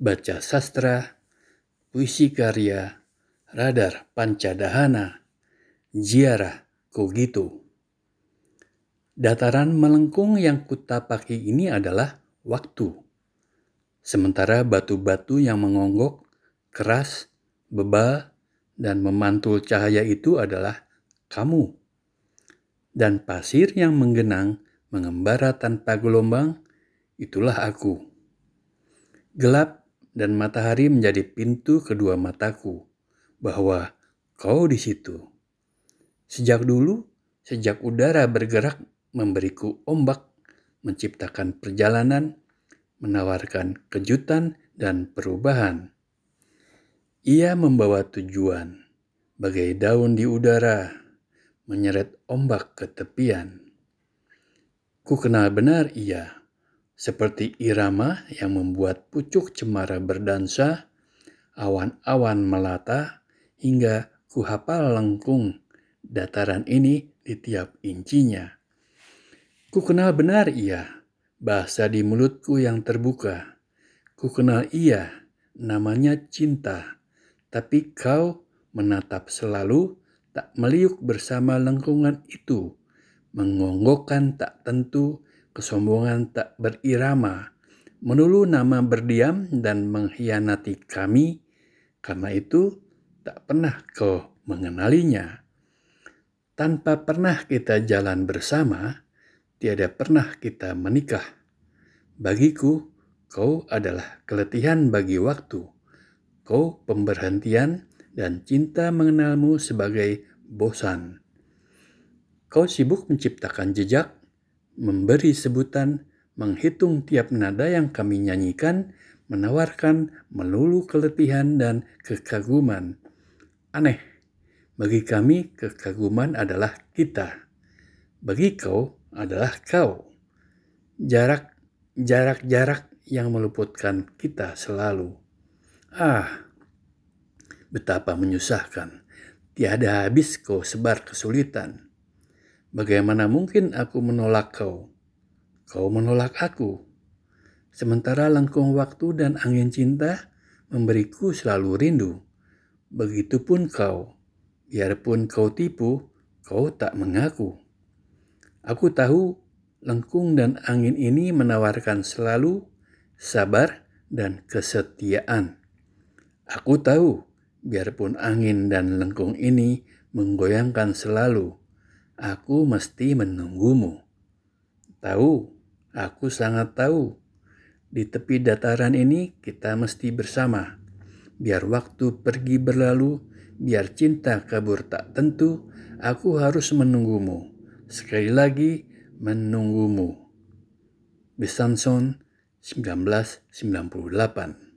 baca sastra, puisi karya, radar pancadahana, ziarah kogito. Dataran melengkung yang kutapaki ini adalah waktu. Sementara batu-batu yang mengonggok, keras, bebal, dan memantul cahaya itu adalah kamu. Dan pasir yang menggenang mengembara tanpa gelombang, itulah aku. Gelap dan matahari menjadi pintu kedua mataku, bahwa kau di situ. Sejak dulu, sejak udara bergerak memberiku ombak, menciptakan perjalanan, menawarkan kejutan dan perubahan. Ia membawa tujuan, bagai daun di udara, menyeret ombak ke tepian. Ku kenal benar ia, seperti irama yang membuat pucuk cemara berdansa, awan-awan melata, hingga ku hafal lengkung dataran ini di tiap incinya. Ku kenal benar ia, bahasa di mulutku yang terbuka. Ku kenal ia, namanya cinta, tapi kau menatap selalu tak meliuk bersama lengkungan itu mengonggokkan tak tentu, kesombongan tak berirama, melulu nama berdiam dan mengkhianati kami, karena itu tak pernah kau mengenalinya. Tanpa pernah kita jalan bersama, tiada pernah kita menikah. Bagiku, kau adalah keletihan bagi waktu. Kau pemberhentian dan cinta mengenalmu sebagai bosan. Kau sibuk menciptakan jejak, memberi sebutan, menghitung tiap nada yang kami nyanyikan, menawarkan melulu keletihan dan kekaguman. Aneh, bagi kami kekaguman adalah kita. Bagi kau adalah kau. Jarak, jarak, jarak yang meluputkan kita selalu. Ah, betapa menyusahkan. Tiada habis kau sebar kesulitan Bagaimana mungkin aku menolak kau? Kau menolak aku. Sementara lengkung waktu dan angin cinta memberiku selalu rindu. Begitupun kau. Biarpun kau tipu, kau tak mengaku. Aku tahu lengkung dan angin ini menawarkan selalu sabar dan kesetiaan. Aku tahu, biarpun angin dan lengkung ini menggoyangkan selalu, aku mesti menunggumu. Tahu, aku sangat tahu. Di tepi dataran ini kita mesti bersama. Biar waktu pergi berlalu, biar cinta kabur tak tentu, aku harus menunggumu. Sekali lagi, menunggumu. Besanson 1998